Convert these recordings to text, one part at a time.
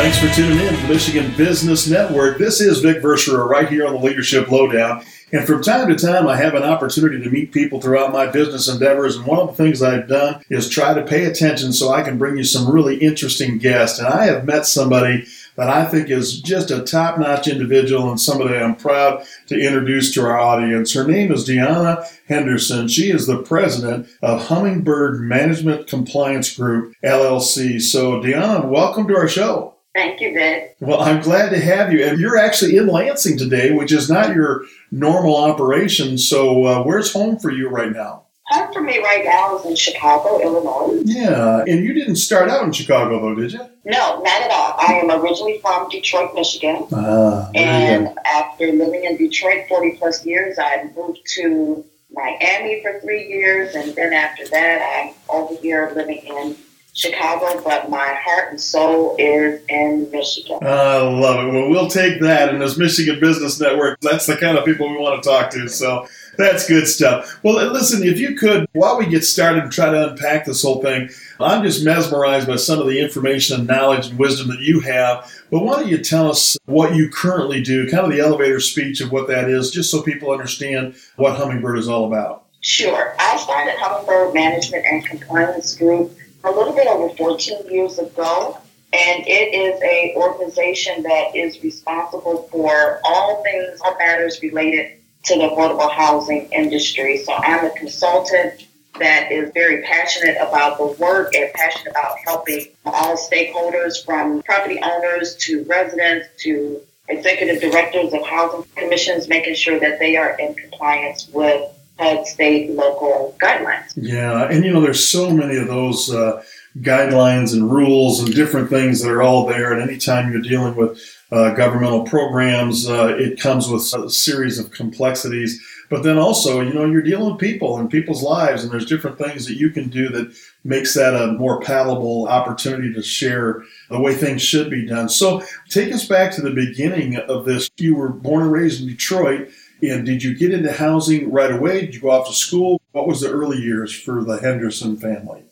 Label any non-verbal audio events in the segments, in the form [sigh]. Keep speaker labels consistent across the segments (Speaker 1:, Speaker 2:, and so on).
Speaker 1: Thanks for tuning in to Michigan Business Network. This is Vic Verchereau right here on the Leadership Lowdown. And from time to time, I have an opportunity to meet people throughout my business endeavors. And one of the things I've done is try to pay attention so I can bring you some really interesting guests. And I have met somebody that I think is just a top notch individual and somebody I'm proud to introduce to our audience. Her name is Deanna Henderson. She is the president of Hummingbird Management Compliance Group, LLC. So, Deanna, welcome to our show.
Speaker 2: Thank you, Vic.
Speaker 1: Well, I'm glad to have you. And you're actually in Lansing today, which is not your normal operation. So, uh, where's home for you right now?
Speaker 2: Home for me right now is in Chicago, Illinois.
Speaker 1: Yeah. And you didn't start out in Chicago, though, did you?
Speaker 2: No, not at all. I am originally from Detroit, Michigan.
Speaker 1: Ah,
Speaker 2: and after living in Detroit 40 plus years, I moved to Miami for three years. And then after that, I'm over here living in Chicago, but my heart and soul is in Michigan.
Speaker 1: I love it. Well, we'll take that. And as Michigan Business Network, that's the kind of people we want to talk to. So that's good stuff. Well, listen, if you could, while we get started and try to unpack this whole thing, I'm just mesmerized by some of the information and knowledge and wisdom that you have. But why don't you tell us what you currently do, kind of the elevator speech of what that is, just so people understand what Hummingbird is all about?
Speaker 2: Sure. I started Hummingbird Management and Compliance Group a little bit over 14 years ago. And it is a organization that is responsible for all things, all matters related to the affordable housing industry. So I'm a consultant that is very passionate about the work and passionate about helping all stakeholders from property owners to residents to executive directors of housing commissions, making sure that they are in compliance with State local guidelines.
Speaker 1: Yeah, and you know, there's so many of those uh, guidelines and rules and different things that are all there. And anytime you're dealing with uh, governmental programs, uh, it comes with a series of complexities. But then also, you know, you're dealing with people and people's lives, and there's different things that you can do that makes that a more palatable opportunity to share the way things should be done. So, take us back to the beginning of this. You were born and raised in Detroit. And did you get into housing right away? Did you go off to school? What was the early years for the Henderson family?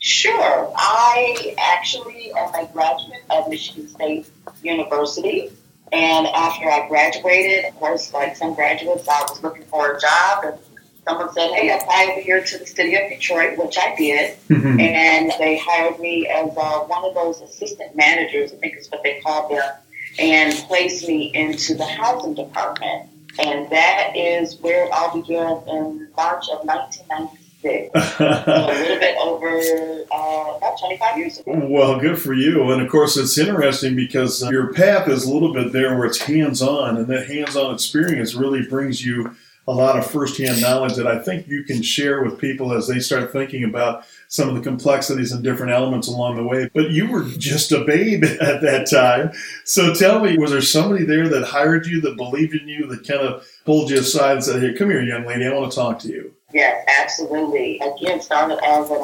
Speaker 2: Sure. I actually am a graduate of Michigan State University. And after I graduated, of course, like some graduates, I was looking for a job. And someone said, hey, apply over here to the city of Detroit, which I did. Mm-hmm. And they hired me as uh, one of those assistant managers, I think is what they called them, and placed me into the housing department. And that is where all began in March of 1996. [laughs] so a little bit over uh, about 25 years ago.
Speaker 1: Well, good for you. And of course, it's interesting because your path is a little bit there where it's hands on, and that hands on experience really brings you a lot of firsthand knowledge that I think you can share with people as they start thinking about some of the complexities and different elements along the way. But you were just a babe [laughs] at that time. So tell me, was there somebody there that hired you, that believed in you, that kind of pulled you aside and said, Hey, come here, young lady, I want to talk to you?
Speaker 2: Yes, absolutely. Again, started as an,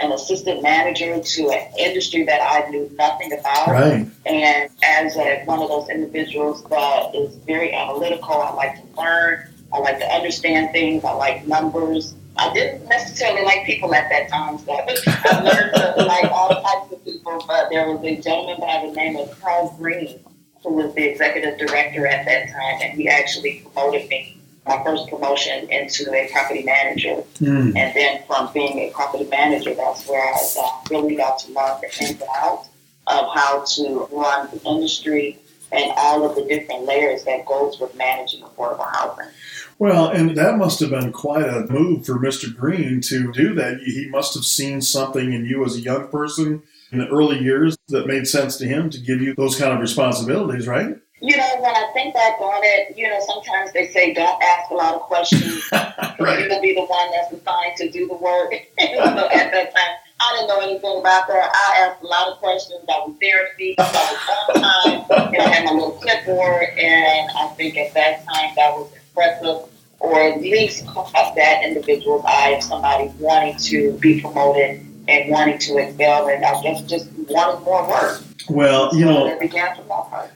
Speaker 2: an assistant manager to an industry that I knew nothing about.
Speaker 1: Right.
Speaker 2: And as a, one of those individuals that is very analytical, I like to learn I like to understand things. I like numbers. I didn't necessarily like people at that time, so I learned to [laughs] like all types of people. But there was a gentleman by the name of Carl Green, who was the executive director at that time, and he actually promoted me, my first promotion, into a property manager. Mm. And then from being a property manager, that's where I uh, really got to learn the ins and outs of how to run the industry and all of the different layers that goes with managing affordable housing.
Speaker 1: Well, and that must have been quite a move for Mr. Green to do that. He must have seen something in you as a young person in the early years that made sense to him to give you those kind of responsibilities, right?
Speaker 2: You know, when I think back on it, you know, sometimes they say don't ask a lot of questions. [laughs] right. You will be the one that's assigned to do the work. [laughs] so at that time, I didn't know anything about that. I asked a lot of questions. I was there to be. I was on time, and I had my little clipboard. And I think at that time that was impressive, or at least that individual's eye of somebody wanting to be promoted and wanting to excel, and I guess just wanting more work.
Speaker 1: Well, you know,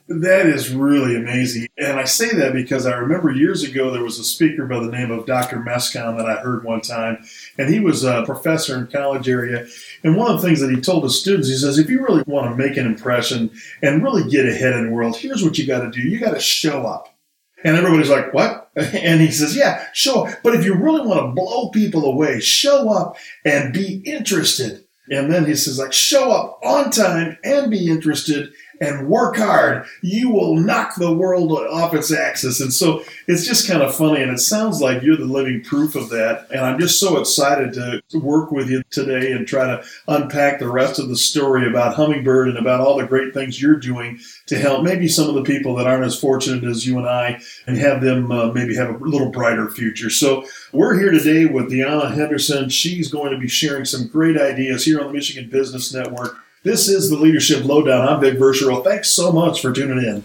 Speaker 1: that is really amazing. And I say that because I remember years ago there was a speaker by the name of Dr. Mescon that I heard one time, and he was a professor in college area. And one of the things that he told his students, he says, if you really want to make an impression and really get ahead in the world, here's what you got to do. You got to show up. And everybody's like, what? [laughs] And he says, yeah, show up. But if you really want to blow people away, show up and be interested. And then he says, like, show up on time and be interested and work hard, you will knock the world off its axis. And so it's just kind of funny. And it sounds like you're the living proof of that. And I'm just so excited to, work with you today and try to unpack the rest of the story about Hummingbird and about all the great things you're doing to help maybe some of the people that aren't as fortunate as you and I and have them uh, maybe have a little brighter future. So we're here today with Deanna Henderson. She's going to be sharing some great ideas here on the Michigan Business Network this is the Leadership Lowdown. I'm Vic Verchereau. Thanks so much for tuning in.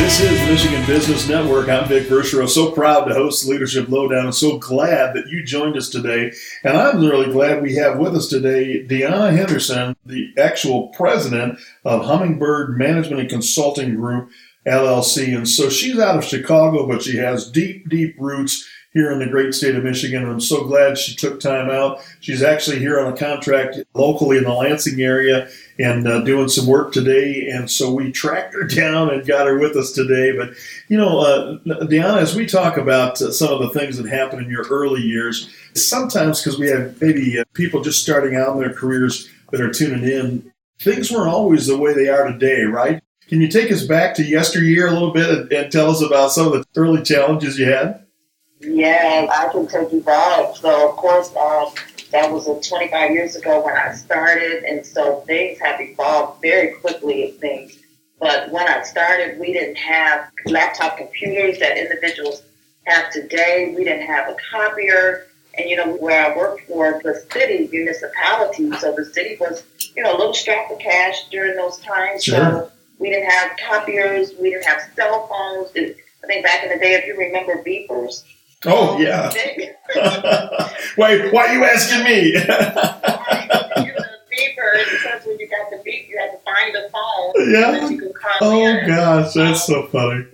Speaker 1: This is Michigan Business Network. I'm Vic Verchereau. So proud to host Leadership Lowdown and so glad that you joined us today. And I'm really glad we have with us today Deanna Henderson, the actual president of Hummingbird Management and Consulting Group, LLC. And so she's out of Chicago, but she has deep, deep roots here in the great state of Michigan. I'm so glad she took time out. She's actually here on a contract locally in the Lansing area and uh, doing some work today. And so we tracked her [laughs] down and got her with us today. But, you know, uh, Deanna, as we talk about uh, some of the things that happened in your early years, sometimes because we have maybe uh, people just starting out in their careers that are tuning in, things weren't always the way they are today, right? Can you take us back to yesteryear a little bit and, and tell us about some of the early challenges you had?
Speaker 2: Yeah, I can take you back. So, of course, uh, that was 25 years ago when I started, and so things have evolved very quickly, it seems. But when I started, we didn't have laptop computers that individuals have today. We didn't have a copier. And, you know, where I worked for the city municipality, so the city was, you know, a little strapped for cash during those times.
Speaker 1: Sure.
Speaker 2: So we didn't have copiers. We didn't have cell phones. I think back in the day, if you remember beepers,
Speaker 1: Oh yeah. [laughs] why? Why are you asking me? [laughs] Yeah. oh gosh, that's so funny.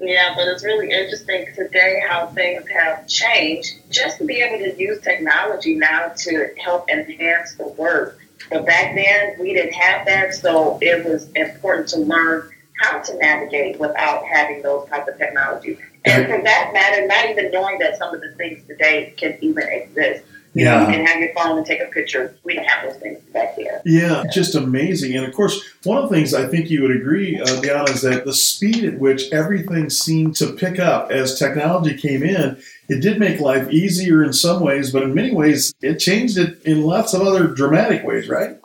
Speaker 2: Yeah, but it's really interesting today how things have changed. Just to be able to use technology now to help enhance the work. But back then we didn't have that, so it was important to learn how to navigate without having those type of technology. And for that matter, not even knowing that some of the things today can even exist. You yeah. know, you can have your phone and take a picture. We don't have those things back there.
Speaker 1: Yeah, just amazing. And of course, one of the things I think you would agree, uh, Diana, is that the speed at which everything seemed to pick up as technology came in, it did make life easier in some ways, but in many ways, it changed it in lots of other dramatic ways, right?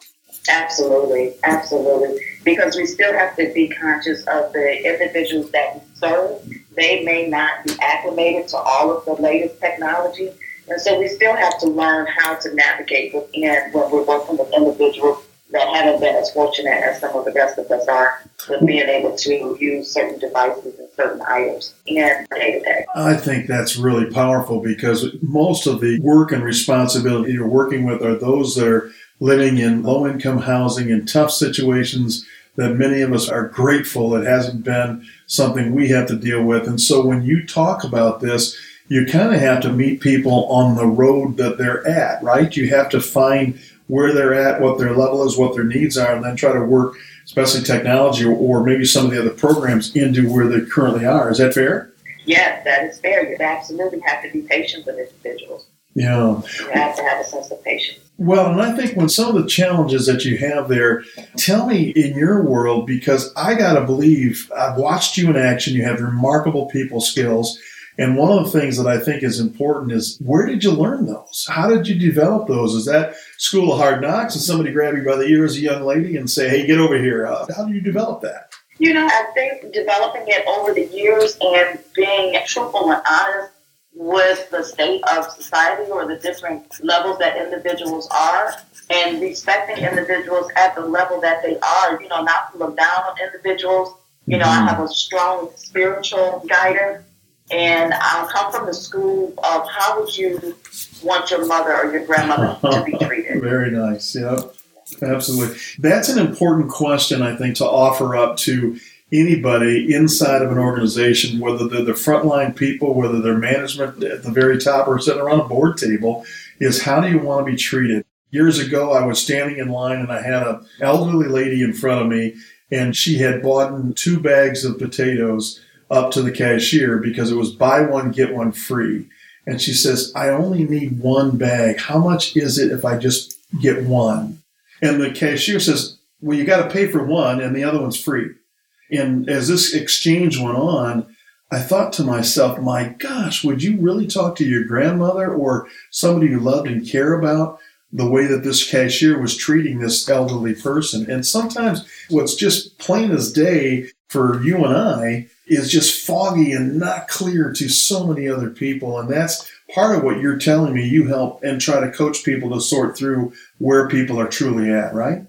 Speaker 2: Absolutely, absolutely. Because we still have to be conscious of the individuals that we serve. They may not be acclimated to all of the latest technology. And so we still have to learn how to navigate within when we're working with individuals that haven't been as fortunate as some of the rest of us are with being able to use certain devices and certain items in day to day.
Speaker 1: I think that's really powerful because most of the work and responsibility you're working with are those that are living in low income housing in tough situations that many of us are grateful it hasn't been something we have to deal with. And so when you talk about this, you kind of have to meet people on the road that they're at, right? You have to find where they're at, what their level is, what their needs are, and then try to work, especially technology or, maybe some of the other programs, into where they currently are. Is that fair?
Speaker 2: Yes, that is fair. You absolutely have to be patient with individuals.
Speaker 1: Yeah.
Speaker 2: You have to have a sense of patience.
Speaker 1: Well, and I think when some of the challenges that you have there, tell me in your world, because I got to believe I've watched you in action. You have remarkable people skills. And one of the things that I think is important is where did you learn those? How did you develop those? Is that school of hard knocks and somebody grab you by the ear as a young lady and say, hey, get over here? Uh, how do you develop that?
Speaker 2: You know, I think developing it over the years and being truthful and honest with the state of society or the different levels that individuals are and respecting individuals at the level that they are, you know, not to look down on individuals. You know,
Speaker 1: Mm-hmm.
Speaker 2: I have a strong spiritual guidance and I come from the school of how would you want your mother or your grandmother to be [laughs] treated?
Speaker 1: Very nice. Yep. Absolutely. That's an important question, I think, to offer up to anybody inside of an organization, whether they're the frontline people, whether they're management at the very top or sitting around a board table, is how do you want to be treated? Years ago, I was standing in line and I had an elderly lady in front of me, and she had bought two bags of potatoes up to the cashier because it was buy one, get one free. And she says, I only need one bag. How much is it if I just get one? And the cashier says, Well, you got to pay for one, and the other one's free. And as this exchange went on, I thought to myself, My gosh, would you really talk to your grandmother or somebody you loved and care about the way that this cashier was treating this elderly person? And sometimes what's just plain as day for you and I is just foggy and not clear to so many other people. And that's part of what you're telling me. You help and try to coach people to sort through where people are truly at, right?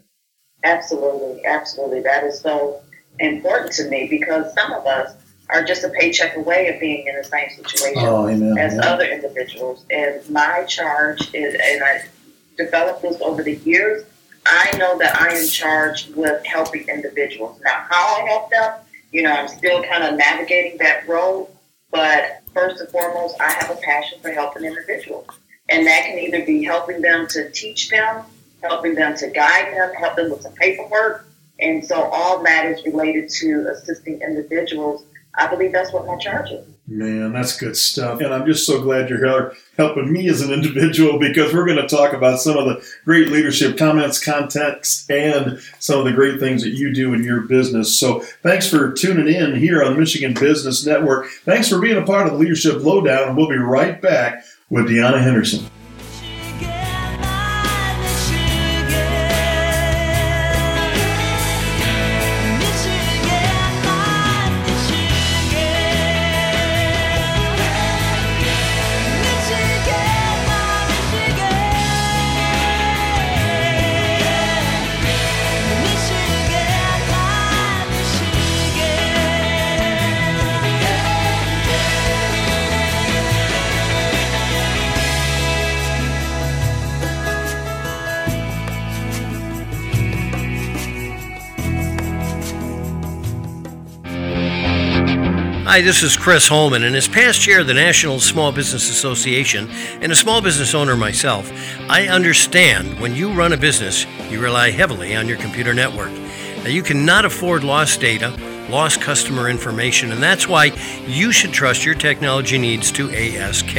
Speaker 2: Absolutely, absolutely. That is so important to me because some of us are just a paycheck away of being in the same situation
Speaker 1: Oh, amen.
Speaker 2: as
Speaker 1: Yeah.
Speaker 2: other individuals. And my charge is, and I developed this over the years, I know that I am charged with helping individuals. Now, how I help them, you know, I'm still kind of navigating that road, but first and foremost, I have a passion for helping individuals. And that can either be helping them to teach them, helping them to guide them, help them with some paperwork. And so all that is related to assisting individuals. I believe that's what my charge is.
Speaker 1: Man, that's good stuff. And I'm just so glad you're here helping me as an individual because we're going to talk about some of the great leadership comments, context, and some of the great things that you do in your business. So thanks for tuning in here on the Michigan Business Network. Thanks for being a part of the Leadership Lowdown. We'll be right back with Deanna Henderson.
Speaker 3: Hi, this is Chris Holman, and as past chair of the National Small Business Association and a small business owner myself, I understand when you run a business, you rely heavily on your computer network. Now, you cannot afford lost data, lost customer information, and that's why you should trust your technology needs to ASK.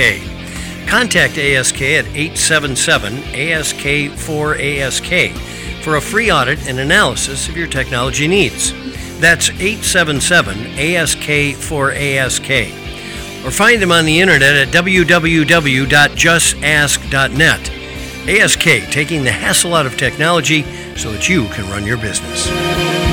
Speaker 3: Contact ASK at 877 ASK 4 ASK for a free audit and analysis of your technology needs. That's 877 ASK 4 ASK. Or find them on the internet at www.justask.net. ASK, taking the hassle out of technology so that you can run your business.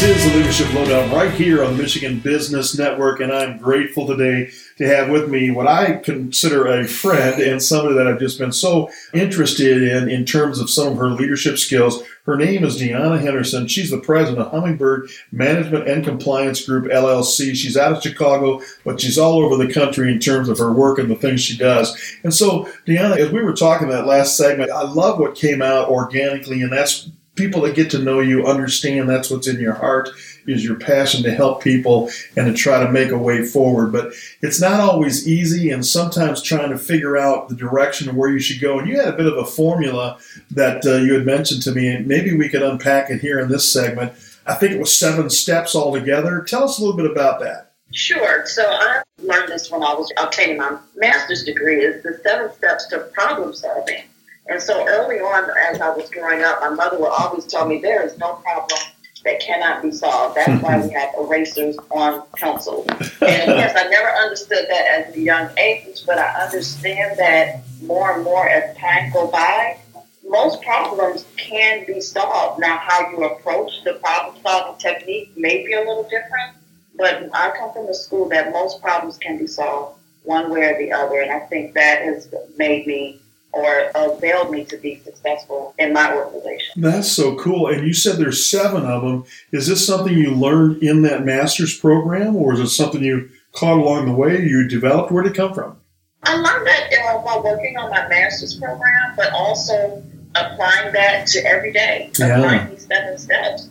Speaker 1: This is the Leadership Lowdown right here on the Michigan Business Network, and I'm grateful today to have with me what I consider a friend and somebody that I've just been so interested in in terms of some of her leadership skills. Her name is Deanna Henderson. She's the president of Hummingbird Management and Compliance Group LLC. She's out of Chicago, but she's all over the country in terms of her work and the things she does. And so, Deanna, as we were talking that last segment, I love what came out organically, and that's people that get to know you understand that's what's in your heart is your passion to help people and to try to make a way forward. But it's not always easy, and sometimes trying to figure out the direction of where you should go. And you had a bit of a formula that uh, you had mentioned to me, and maybe we could unpack it here in this segment. I think it was seven steps altogether. Tell us a little bit about that.
Speaker 2: Sure. So I learned this when I was obtaining my master's degree is the seven steps to problem solving. And so early on, as I was growing up, my mother would always tell me there is no problem that cannot be solved. That's why we have erasers on pencils. And yes, I never understood that as a young age, but I understand that more and more as time go by, most problems can be solved. Now, how you approach the problem solving technique may be a little different, but I come from a school that most problems can be solved one way or the other. And I think that has made me or availed me to be successful in my organization.
Speaker 1: That's so cool. And you said there's seven of them. Is this something you learned in that master's program, or is it something you caught along the way? You developed? Where did it come from?
Speaker 2: I learned that uh, while working on my master's program, but also applying that to every day,
Speaker 1: Yeah.
Speaker 2: applying these seven steps.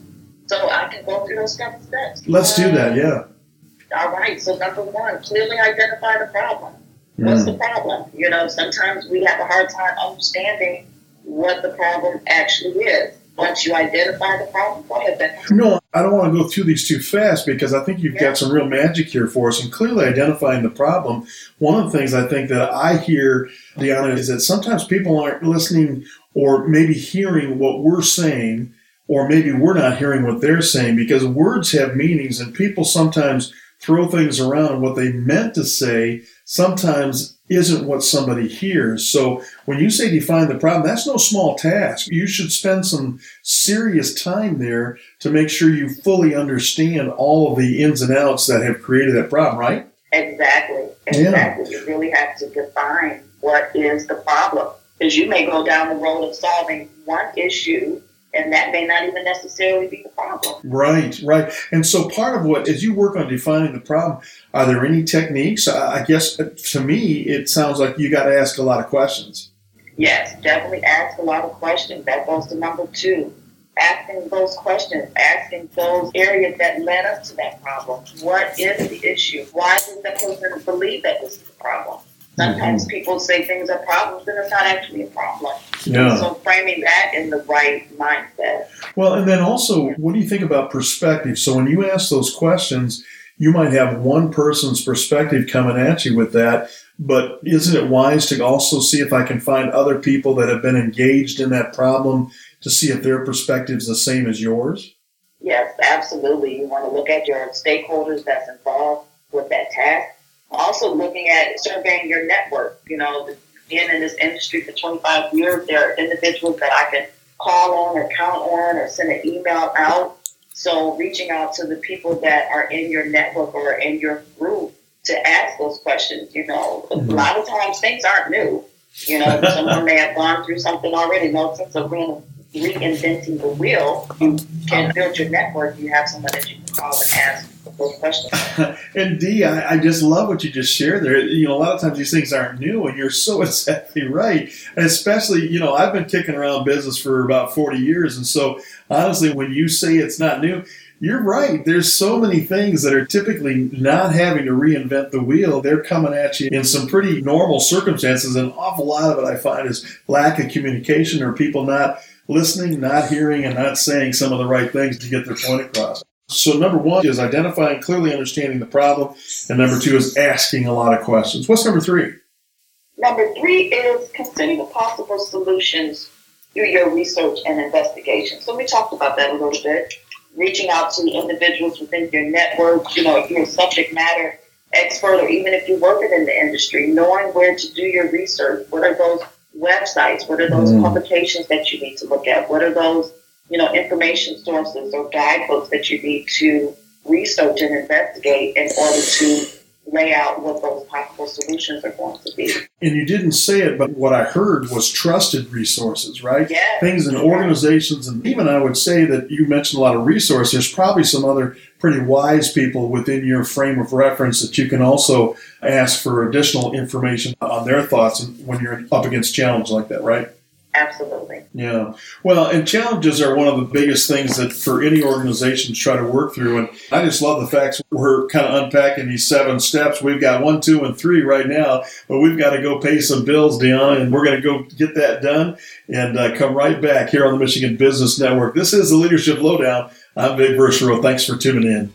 Speaker 2: So I can go through those seven steps.
Speaker 1: Let's do that. Yeah.
Speaker 2: All right. So number one, clearly identify the problem. What's the mm-hmm. problem? You know, sometimes we have a hard time understanding what the problem actually is. Once you identify the problem, go ahead.
Speaker 1: No, I don't want to go through these too fast because I think you've
Speaker 2: Yeah.
Speaker 1: got some real magic here for us and clearly identifying the problem. One of the things I think that I hear, Deanna, is that sometimes people aren't listening or maybe hearing what we're saying, or maybe we're not hearing what they're saying because words have meanings and people sometimes throw things around and what they meant to say sometimes isn't what somebody hears. So when you say define the problem, that's no small task. You should spend some serious time there to make sure you fully understand all of the ins and outs that have created that problem, right?
Speaker 2: Exactly.
Speaker 1: Yeah.
Speaker 2: Exactly. You really have to define what is the problem. Because you may go down the road of solving one issue and that may not even necessarily be the problem.
Speaker 1: Right, right. And so part of what, as you work on defining the problem, are there any techniques? I guess uh, to me, it sounds like you got to ask a lot of questions.
Speaker 2: Yes, definitely ask a lot of questions. That goes to number two. Asking those questions, asking those areas that led us to that problem. What is the issue? Why does that person believe that this is the problem? Sometimes mm-hmm. people say things are problems and it's not actually a problem.
Speaker 1: Yeah.
Speaker 2: So framing that in the right mindset.
Speaker 1: Well, and then also, what do you think about perspective? So when you ask those questions, you might have one person's perspective coming at you with that, but isn't it wise to also see if I can find other people that have been engaged in that problem to see if their perspective is the same as yours?
Speaker 2: Yes, absolutely. You want to look at your stakeholders that's involved with that task. Also, looking at surveying your network. You know, being in this industry for 25 years, there are individuals that I can call on or count on or send an email out. So, reaching out to the people that are in your network or in your group to ask those questions. You know, a mm-hmm. lot of times things aren't new. You know, [laughs] someone may have gone through something already. No sense of re- reinventing the wheel. You can um, build your network. You have someone that you can call and ask those questions. [laughs]
Speaker 1: And Dee, I, I just love what you just shared there. You know, a lot of times these things aren't new, and you're so [laughs] exactly right. And especially, you know, I've been kicking around business for about 40 years. And so, honestly, when you say it's not new, you're right. There's so many things that are typically not having to reinvent the wheel. They're coming at you in some pretty normal circumstances. And an awful lot of it I find is lack of communication or people not listening, not hearing, and not saying some of the right things to get their point across. So, number one is identifying, clearly understanding the problem. And number two is asking a lot of questions. What's number three?
Speaker 2: Number three is consider the possible solutions through your research and investigation. So we talked about that a little bit. Reaching out to the individuals within your network, you know, if you're a subject matter expert or even if you're working in the industry, knowing where to do your research. What are those websites? What are those
Speaker 1: Mm.
Speaker 2: publications that you need to look at? What are those, you know, information sources or guidebooks that you need to research and investigate in order to lay out what those possible solutions are going to be?
Speaker 1: And you didn't say it, but what I heard was trusted resources, right?
Speaker 2: Yes.
Speaker 1: Things and organizations, and even I would say that you mentioned a lot of resources. There's probably some other pretty wise people within your frame of reference that you can also ask for additional information on their thoughts when you're up against challenges like that, right?
Speaker 2: Absolutely.
Speaker 1: Yeah. Well, and challenges are one of the biggest things that for any organization to try to work through. And I just love the facts we're kind of unpacking these seven steps. We've got one, two, and three right now, but we've got to go pay some bills, Deanna, and we're going to go get that done and uh, come right back here on the Michigan Business Network. This is the Leadership Lowdown. I'm Vic Verchereau. Thanks for tuning in.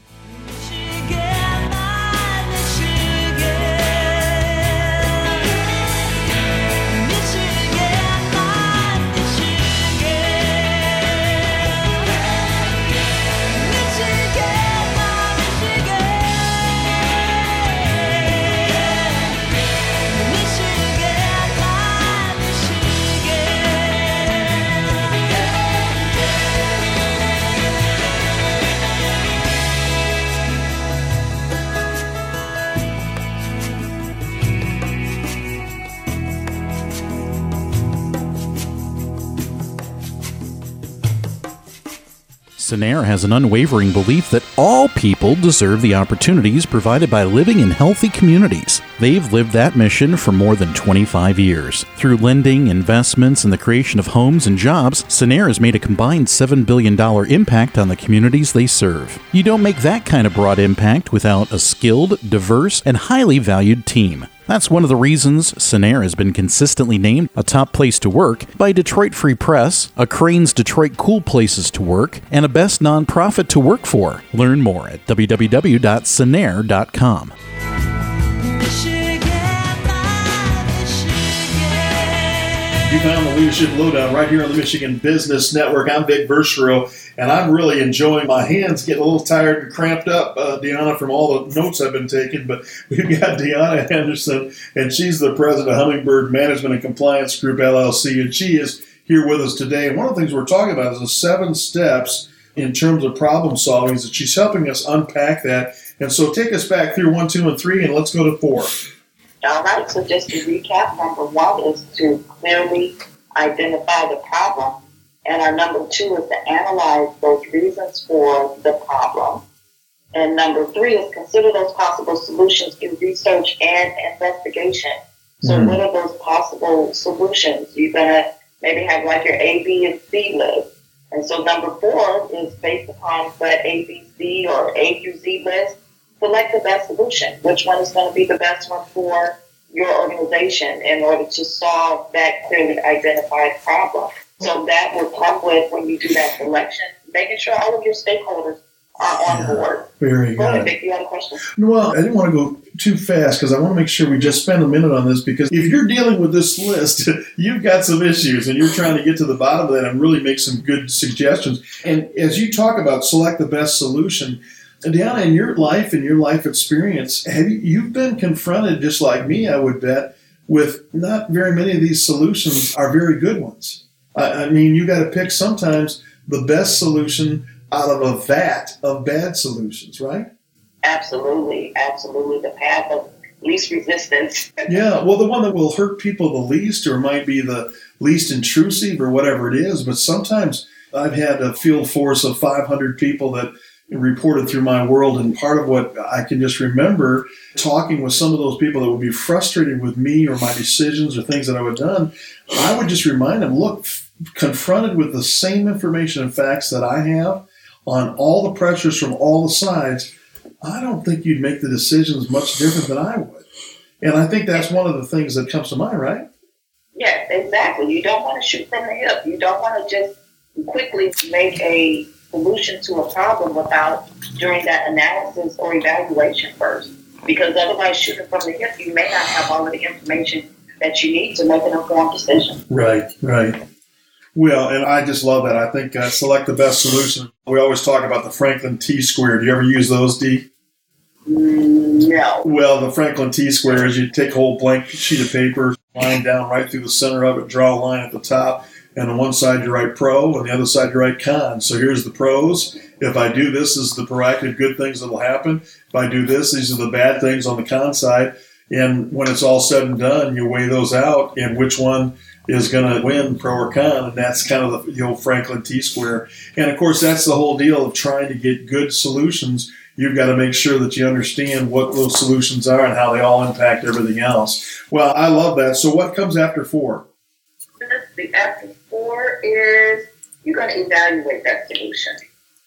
Speaker 4: Cinnaire has an unwavering belief that all people deserve the opportunities provided by living in healthy communities. They've lived that mission for more than 25 years. Through lending, investments, and the creation of homes and jobs, Cinnaire has made a combined $7 billion impact on the communities they serve. You don't make that kind of broad impact without a skilled, diverse, and highly valued team. That's one of the reasons Cinnaire has been consistently named a top place to work by Detroit Free Press, a Crain's Detroit Cool Places to Work, and a best nonprofit to work for. Learn more at www.cinnaire.com.
Speaker 1: You found the Leadership Lowdown right here on the Michigan Business Network. I'm Vic Verchereau, and I'm really enjoying my hands getting a little tired and cramped up, uh, Deanna, from all the notes I've been taking. But [laughs] we've got Deanna Henderson, and she's the president of Hummingbird Management and Compliance Group LLC, and she is here with us today. And one of the things we're talking about is the seven steps in terms of problem solving, that she's helping us unpack that. And so take us back through one, two, and three, and let's go to four.
Speaker 2: All right, so just to recap, number one is to clearly identify the problem, and our number two is to analyze those reasons for the problem. And number three is consider those possible solutions through research and investigation. So,
Speaker 1: Mhm.
Speaker 2: what are those possible solutions? You're gonna maybe have like your A, B, and C list. And so, number four is based upon that A, B, C or A through Z list select the best solution. Which one is going to be the best one for your organization in order to solve that clearly identified problem? So that will come with when you do that selection, making sure all of your stakeholders are on
Speaker 1: Yeah.
Speaker 2: board.
Speaker 1: Very
Speaker 2: Go
Speaker 1: good.
Speaker 2: Vic, you had a question?
Speaker 1: Well, I didn't want to go too fast because I want to make sure we just spend a minute on this because if you're dealing with this list, [laughs] you've got some issues and you're trying to get to the bottom of that and really make some good suggestions. And as you talk about select the best solution, Deanna, in your life and your life experience, have you you've been confronted just like me, I would bet, with not very many of these solutions are very good ones. I, I mean, you got to pick sometimes the best solution out of a vat of bad solutions, right?
Speaker 2: Absolutely, absolutely. The path of least resistance. [laughs]
Speaker 1: Yeah, well, the one that will hurt people the least or might be the least intrusive or whatever it is. But sometimes I've had a field force of 500 people that reported through my world. And part of what I can just remember talking with some of those people that would be frustrated with me or my decisions or things that I would done, I would just remind them look, confronted with the same information and facts that I have on all the pressures from all the sides, I don't think you'd make the decisions much different than I would. And I think that's one of the things that comes to mind, right?
Speaker 2: Yes, exactly. You don't want to shoot from the hip. You don't want to just quickly make a solution to a problem without doing that analysis or evaluation first. Because otherwise, shooting from the hip, you may not have all of the information that you need to make an informed decision.
Speaker 1: Right, right. Well, and I just love that. I think uh, select the best solution. We always talk about the Franklin T square. Do you ever use those, D?
Speaker 2: Mm, No.
Speaker 1: Well, the Franklin T square is you take a whole blank sheet of paper, line down right through the center of it, draw a line at the top, and on one side you write pro, and the other side you write con. So here's the pros. If I do this, is the proactive good things that will happen. If I do this, these are the bad things on the con side. And when it's all said and done, you weigh those out, and which one is going to win, pro or con, and that's kind of the, the old Franklin T square. And of course, that's the whole deal of trying to get good solutions. You've got to make sure that you understand what those solutions are and how they all impact everything else. Well, I love that. So, what comes after four?
Speaker 2: Fifth The F four is you're going to evaluate that solution.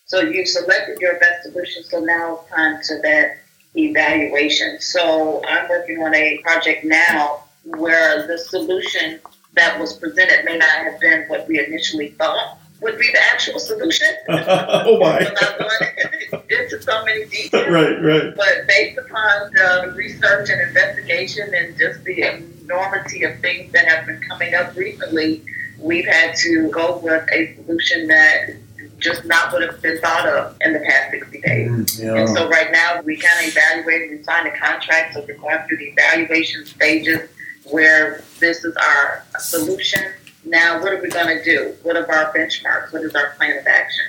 Speaker 2: So you've selected your best solution, so now it's time to that evaluation. So I'm working on a project now where the solution that was presented may not have been what we initially thought would be the actual solution. [laughs]
Speaker 1: oh my! [laughs]
Speaker 2: Into so many details.
Speaker 1: right, right.
Speaker 2: But based upon the research and investigation and just the enormity of things that have been coming up recently, we've had to go with a solution that just not would have been thought of in the past 60 days.
Speaker 1: Mm, yeah.
Speaker 2: And so right now we kind of evaluated and signed a contract, so we're going through the evaluation stages where this is our solution. Now, what are we going to do? What are our benchmarks? What is our plan of action?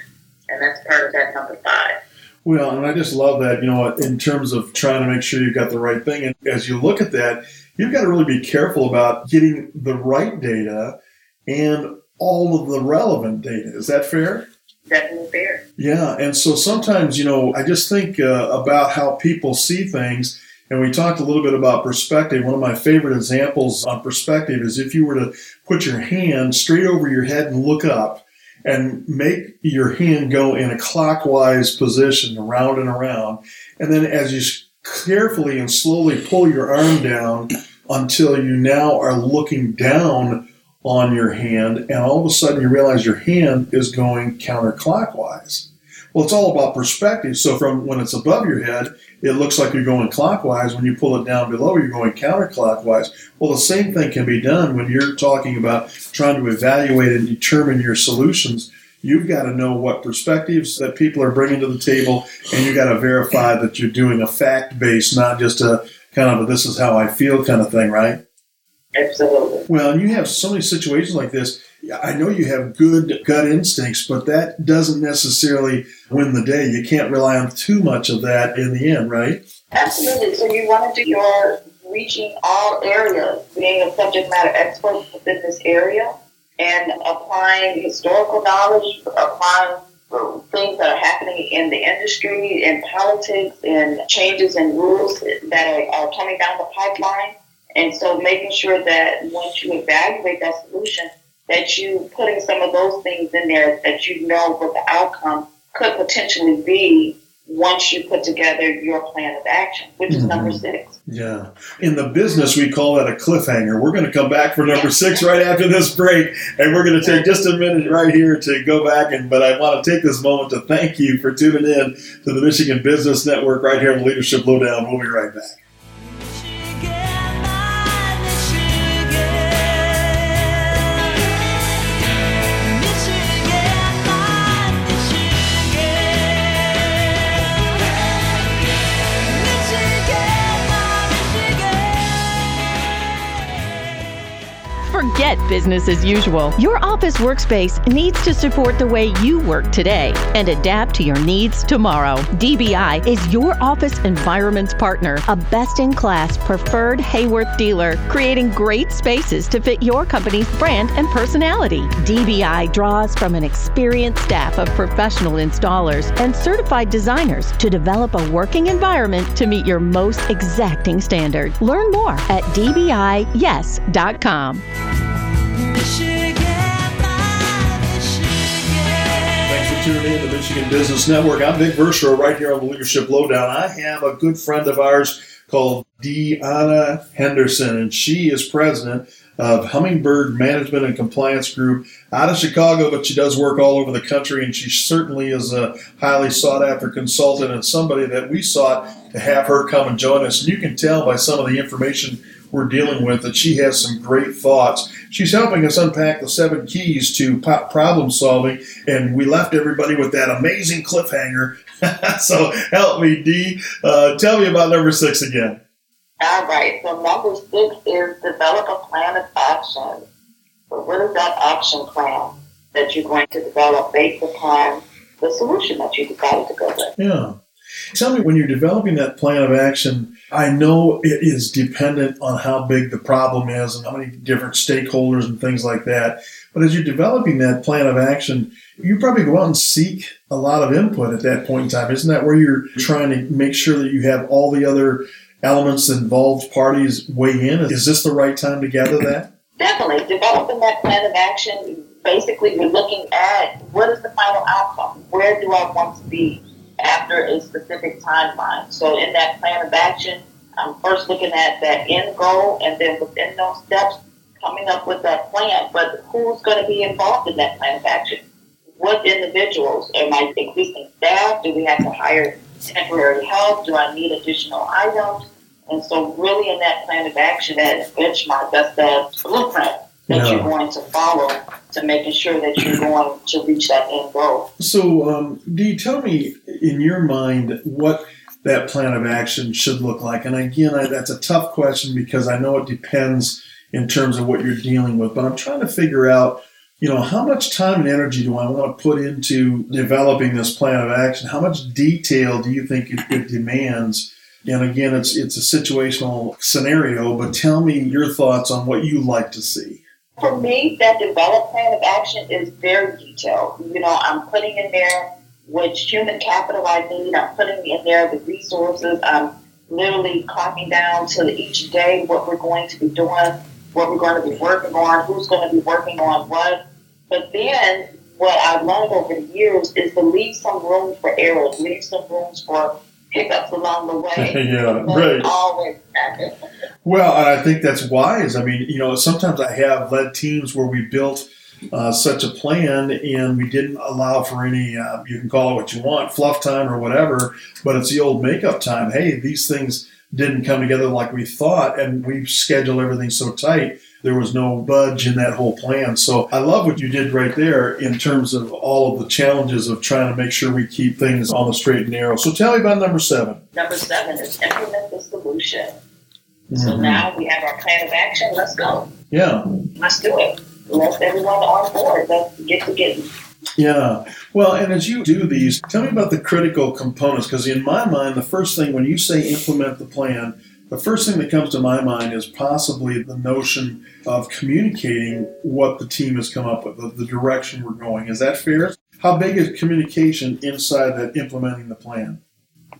Speaker 2: And that's part of that number five.
Speaker 1: Well, and I just love that, you know, in terms of trying to make sure you've got the right thing. And as you look at that, you've got to really be careful about getting the right data and all of the relevant data. Is that fair?
Speaker 2: Definitely fair.
Speaker 1: Yeah. And so sometimes, you know, I just think uh, about how people see things. And we talked a little bit about perspective. One of my favorite examples on perspective is if you were to put your hand straight over your head and look up and make your hand go in a clockwise position around and around. And then as you carefully and slowly pull your arm down until you now are looking down on your hand, and all of a sudden you realize your hand is going counterclockwise. Well, it's all about perspective. So, from when it's above your head, it looks like you're going clockwise. When you pull it down below, you're going counterclockwise. Well, the same thing can be done when you're talking about trying to evaluate and determine your solutions. You've got to know what perspectives that people are bringing to the table, and you've got to verify that you're doing a fact based, not just a kind of a this is how I feel kind of thing, right?
Speaker 2: Absolutely.
Speaker 1: Well, and you have so many situations like this. I know you have good gut instincts, but that doesn't necessarily win the day. You can't rely on too much of that in the end, right?
Speaker 2: Absolutely. So you want to do your reaching all areas, being a subject matter expert within this area, and applying historical knowledge, applying things that are happening in the industry, in politics, and changes in rules that are, are coming down the pipeline and so making sure that once you evaluate that solution, that you putting some of those things in there that you know what the outcome could potentially be once you put together your plan of action, which is mm-hmm. number six.
Speaker 1: Yeah. In the business, we call that a cliffhanger. We're going to come back for number six [laughs] right after this break, and we're going to take just a minute right here to go back. And but I want to take this moment to thank you for tuning in to the Michigan Business Network right here on the Leadership Lowdown. We'll be right back.
Speaker 5: Forget business as usual. Your office workspace needs to support the way you work today and adapt to your needs tomorrow. DBI is your office environment's partner, a best in class preferred Haworth dealer, creating great spaces to fit your company's brand and personality. DBI draws from an experienced staff of professional installers and certified designers to develop a working environment to meet your most exacting standard. Learn more at dbiyes.com.
Speaker 1: tuning in to Michigan Business Network. I'm Vic Verchereau right here on the Leadership Lowdown. I have a good friend of ours called Deanna Henderson, and she is president of Hummingbird Management and Compliance Group out of Chicago, but she does work all over the country, and she certainly is a highly sought after consultant and somebody that we sought to have her come and join us. And you can tell by some of the information we're dealing with that she has some great thoughts. She's helping us unpack the seven keys to problem solving, and we left everybody with that amazing cliffhanger. [laughs] so help me, Dee. Uh, tell me about number six again.
Speaker 2: All right. So number six is develop a plan of action. So what is that action plan that you're going to develop based upon the solution that you decided to go with?
Speaker 1: Yeah. Tell me, when you're developing that plan of action, I know it is dependent on how big the problem is and how many different stakeholders and things like that. But as you're developing that plan of action, you probably go out and seek a lot of input at that point in time. Isn't that where you're trying to make sure that you have all the other elements involved parties weigh in? Is this the right time to gather that?
Speaker 2: Definitely. Developing that plan of action, basically, we're looking at what is the final outcome? Where do I want to be after a specific timeline? So, in that plan of action, I'm first looking at that end goal, and then within those steps, coming up with that plan. But who's going to be involved in that plan of action? What individuals? Am I increasing staff? Do we have to hire temporary help? Do I need additional items? And so, really, in that plan of action, that benchmark, that's that blueprint that
Speaker 1: Yeah.
Speaker 2: you're going to follow to making sure that you're going to reach that end goal.
Speaker 1: So, um, Dee, tell me in your mind what that plan of action should look like. And again, I, that's a tough question because I know it depends in terms of what you're dealing with. But I'm trying to figure out, you know, how much time and energy do I want to put into developing this plan of action? How much detail do you think it, it demands? And again, it's it's a situational scenario. But tell me your thoughts on what you like to see.
Speaker 2: For me, that developed plan of action is very detailed. You know, I'm putting in there which human capital I need. I'm putting in there the resources. I'm literally clocking down to each day what we're going to be doing, what we're going to be working on, who's going to be working on what. But then what I've learned over the years is to leave some room for errors, leave some room for hiccups along the way. [laughs]
Speaker 1: Yeah, right.
Speaker 2: Always happen.
Speaker 1: Well, and I think that's wise. I mean, you know, sometimes I have led teams where we built uh, such a plan and we didn't allow for any, uh, you can call it what you want, fluff time or whatever, but it's the old makeup time. Hey, these things didn't come together like we thought, and we scheduled everything so tight. There was no budge in that whole plan. So I love what you did right there in terms of all of the challenges of trying to make sure we keep things on the straight and narrow. So tell me about number seven.
Speaker 2: Number seven is implement the solution. So
Speaker 1: Mhm.
Speaker 2: now we have our plan of action. Let's go.
Speaker 1: Yeah.
Speaker 2: Let's do it. Let's everyone on board. Let's get to getting.
Speaker 1: Yeah. Well, and as you do these, tell me about the critical components because in my mind, the first thing when you say implement the plan, the first thing that comes to my mind is possibly the notion of communicating what the team has come up with, the, the direction we're going. Is that fair? How big is communication inside that implementing the plan?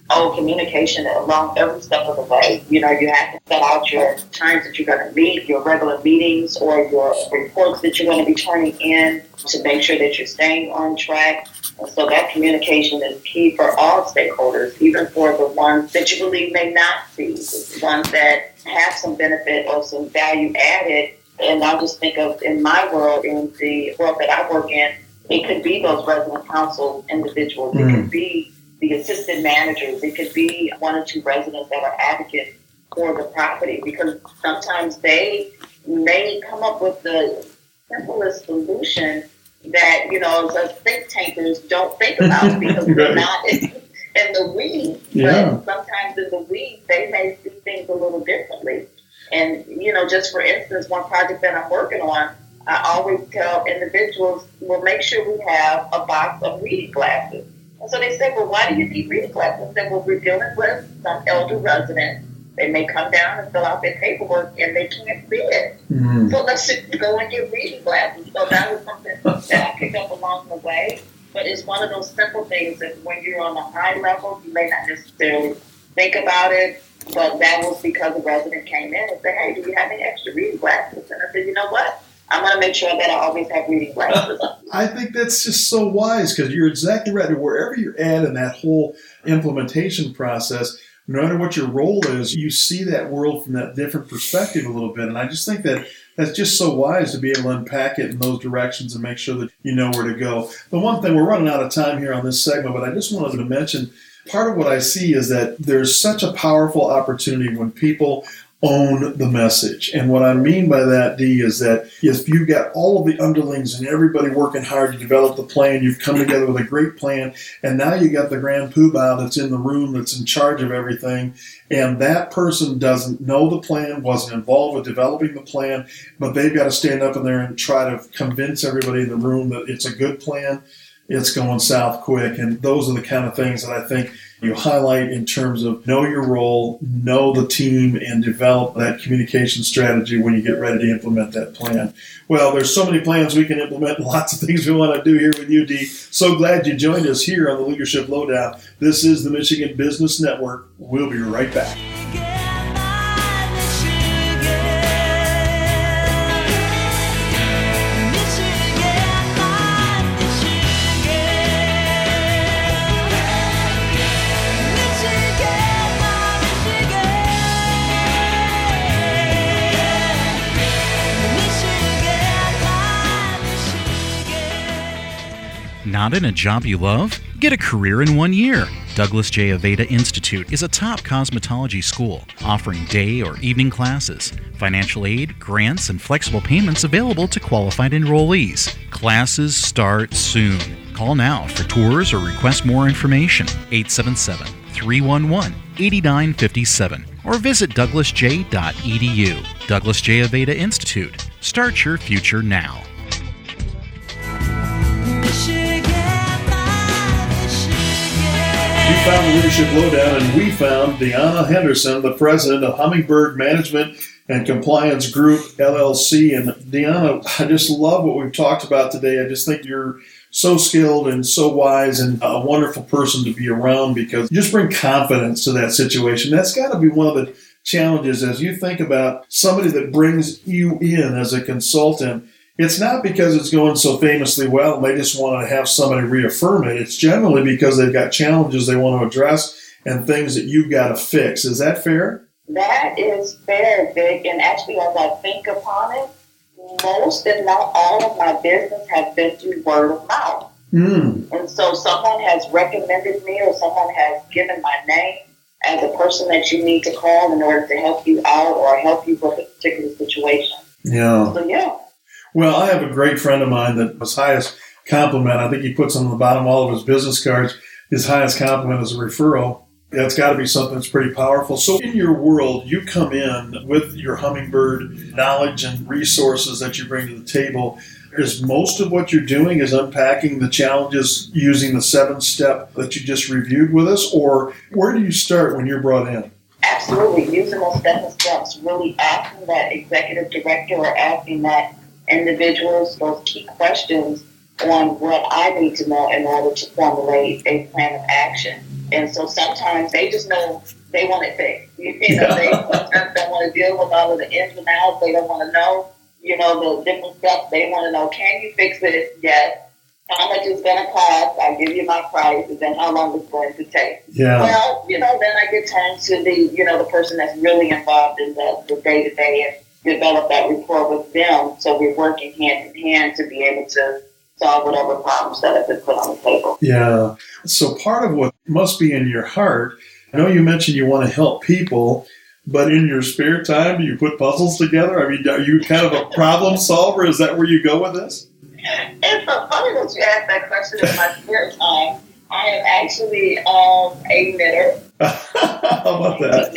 Speaker 2: Oh, communication along every step of the way. You know, you have to set out your times that you're going to meet, your regular meetings, or your reports that you're going to be turning in to make sure that you're staying on track. And so that communication is key for all stakeholders, even for the ones that you believe may not see, the ones that have some benefit or some value added. And I'll just think of in my world, in the world that I work in, it could be those resident council individuals. It could mm. be the assistant managers. It could be one or two residents that are advocates for the property because sometimes they may come up with the simplest solution that, you know, the think tankers don't think about [laughs] because they're not in, in the weeds.
Speaker 1: Yeah.
Speaker 2: But sometimes in the weeds, they may see things a little differently. And, you know, just for instance, one project that I'm working on, I always tell individuals, well, make sure we have a box of reading glasses. And so they said, well, why do you need reading glasses? I said, well, we're dealing with some elder residents. They may come down and fill out their paperwork and they can't see it.
Speaker 1: Mhm.
Speaker 2: So let's just go and get reading glasses. So that was something that I picked up along the way. But it's one of those simple things that when you're on a high level, you may not necessarily think about it. But that was because a resident came in and said, hey, do you have any extra reading glasses? And I said, you know what? I'm going to make sure that I always have reading glasses.
Speaker 1: I think that's just so wise because you're exactly right. Wherever you're at in that whole implementation process, no matter what your role is, you see that world from that different perspective a little bit. And I just think that that's just so wise to be able to unpack it in those directions and make sure that you know where to go. The one thing, we're running out of time here on this segment, but I just wanted to mention part of what I see is that there's such a powerful opportunity when people own the message. And what I mean by that, Dee, is that if you've got all of the underlings and everybody working hard to develop the plan, you've come together with a great plan, and now you got the grand poobah that's in the room that's in charge of everything, and that person doesn't know the plan, wasn't involved with developing the plan, but they've got to stand up in there and try to convince everybody in the room that it's a good plan. It's going south quick. And those are the kind of things that I think you highlight in terms of know your role, know the team, and develop that communication strategy when you get ready to implement that plan. Well, there's so many plans we can implement, lots of things we want to do here with Dee. So glad you joined us here on the Leadership Lowdown. This is the Michigan Business Network. We'll be right back.
Speaker 4: Not in a job you love? Get a career in one year. Douglas J. Aveda Institute is a top cosmetology school offering day or evening classes, financial aid, grants, and flexible payments available to qualified enrollees. Classes start soon. Call now for tours or request more information 877 311 8957 or visit douglasj.edu. Douglas J. Aveda Institute. Start your future now.
Speaker 1: Found the Leadership Lowdown, and we found Deanna Henderson, the president of Hummingbird Management and Compliance Group LLC. And Deanna, I just love what we've talked about today. I just think you're so skilled and so wise and a wonderful person to be around because you just bring confidence to that situation. That's got to be one of the challenges as you think about somebody that brings you in as a consultant it's not because it's going so famously well and they just want to have somebody reaffirm it. It's generally because they've got challenges they want to address and things that you've got to fix. Is that fair?
Speaker 2: That is fair, Vic. And actually, as I think upon it, most, if not all, of my business has been through word of mouth.
Speaker 1: Mm.
Speaker 2: And so someone has recommended me or someone has given my name as a person that you need to call in order to help you out or help you with a particular situation.
Speaker 1: Yeah.
Speaker 2: So, yeah.
Speaker 1: Well, I have a great friend of mine that his highest compliment, I think he puts on the bottom of all of his business cards, his highest compliment is a referral. That's got to be something that's pretty powerful. So, in your world, you come in with your hummingbird knowledge and resources that you bring to the table. Is most of what you're doing is unpacking the challenges using the seven step that you just reviewed with us, or where do you start when you're brought in?
Speaker 2: Absolutely, using those seven steps, really asking that executive director or asking that individuals those key questions on what I need to know in order to formulate a plan of action. And so sometimes they just know they want it fixed. [laughs] You know, they sometimes don't want to deal with all of the ins and outs. They don't want to know, you know, the different steps. They want to know, can you fix it? Yes. How much it's going to cost? I give you my price, and then how long it's going to take.
Speaker 1: Yeah.
Speaker 2: Well, you know, then I get turned to the, you know, the person that's really involved in the day to day and develop that rapport with them so we're working hand in hand to be able to solve whatever problems that have been put on the table.
Speaker 1: Yeah. So part of what must be in your heart, I know you mentioned you want to help people, but in your spare time, do you put puzzles together? I mean, are you kind of a problem solver? Is that where you go with this?
Speaker 2: It's so funny that you asked that question in my spare time. I am actually um, a knitter. [laughs]
Speaker 1: How about that?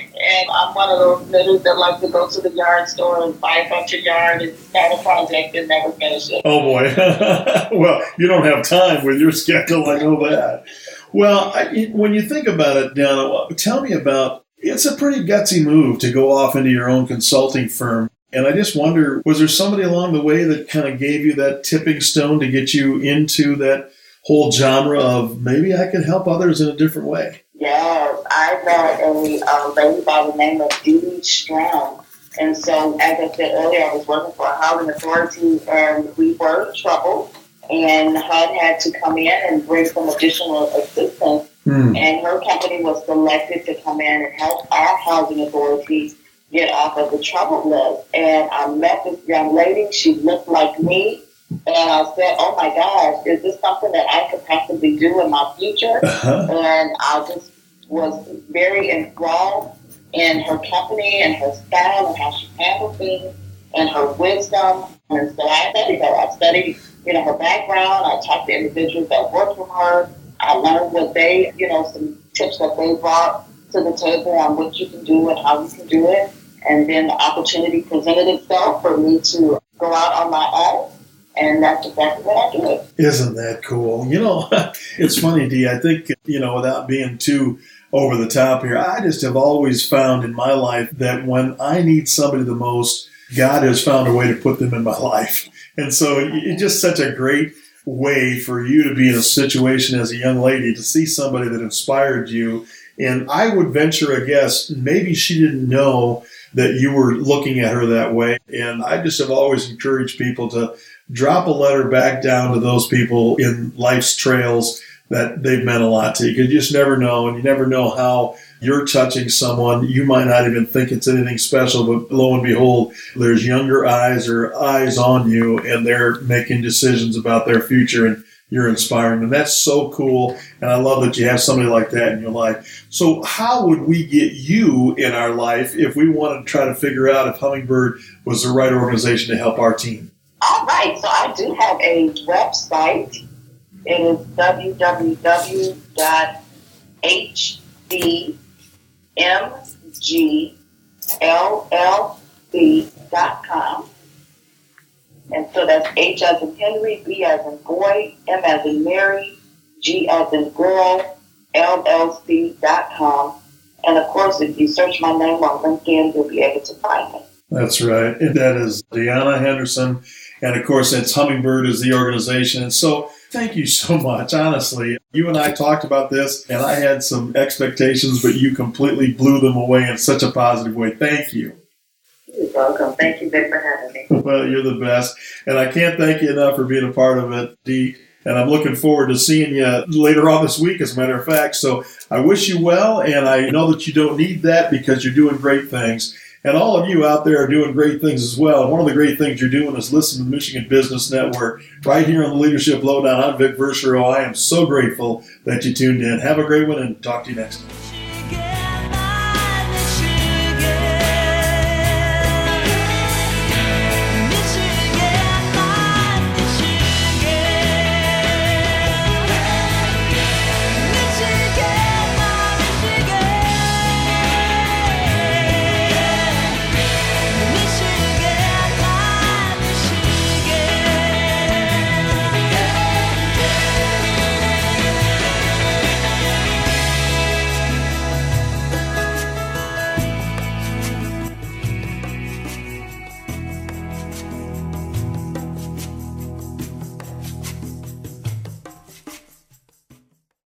Speaker 1: [laughs] [laughs]
Speaker 2: and I'm one of those knitters that like to go to the yard store and buy a bunch of yarn and start a project and never finish it.
Speaker 1: Oh boy. [laughs] well, you don't have time with your schedule. I know that. Well, I, when you think about it, Donna, tell me about. It's a pretty gutsy move to go off into your own consulting firm. And I just wonder, was there somebody along the way that kind of gave you that tipping stone to get you into that whole genre of maybe I could help others in a different way?
Speaker 2: Yes, I met a lady by the name of Dee Strong. And so, as I said earlier, I was working for a housing authority and we were in trouble. And HUD had to come in and bring some additional assistance.
Speaker 1: Hmm.
Speaker 2: And her company was selected to come in and help our housing authorities get off of the trouble list. And I met this young lady. She looked like me. And I said, oh my gosh, is this something that I could possibly do in my future?
Speaker 1: Uh-huh.
Speaker 2: And I just was very enthralled in her company and her style and how she handled things and her wisdom. And so I studied her. I studied, you know, her background. I talked to individuals that worked with her. I learned what they, you know, some tips that they brought to the table on what you can do and how you can do it. And then the opportunity presented itself for me to go out on my own and that's exactly what I did.
Speaker 1: Isn't that cool? You know, [laughs] it's funny, Dee. I think, you know, without being too over the top here, I just have always found in my life that when I need somebody the most, God has found a way to put them in my [laughs] life. And so it's just such a great way for you to be in a situation as a young lady to see somebody that inspired you. And I would venture a guess, maybe she didn't know that you were looking at her that way. And I just have always encouraged people to drop a letter back down to those people in life's trails that they've meant a lot to you. Because you just never know, and you never know how you're touching someone. You might not even think it's anything special, but lo and behold, there's younger eyes or eyes on you, and they're making decisions about their future. And you're inspiring them. That's so cool. And I love that you have somebody like that in your life. So, how would we get you in our life if we wanted to try to figure out if Hummingbird was the right organization to help our team?
Speaker 2: All right. So, I do have a website. It is www.hbmgllc.com. And so that's H as in Henry, B as in boy, M as in Mary, G as in girl, LLC.com. And of course, if you search my name on LinkedIn, you'll be able to find me.
Speaker 1: That's right. That is Deanna Henderson. And of course, it's Hummingbird is the organization. And so thank you so [laughs] much. Honestly, you and I talked about this, and I had some expectations, but you completely blew them away in such a positive way. Thank you.
Speaker 2: You're welcome. Thank you, Vic, for having me. [laughs]
Speaker 1: Well, you're the best. And I can't thank you enough for being a part of it, Dee. And I'm looking forward to seeing you later on this week, as a matter of fact. So I wish you well, and I know that you don't need that because you're doing great things. And all of you out there are doing great things as well. And one of the great things you're doing is listen to Michigan Business Network right here on the Leadership Lowdown. I'm Vic Verchereau. I am so grateful that you tuned in. Have a great one and talk to you next time.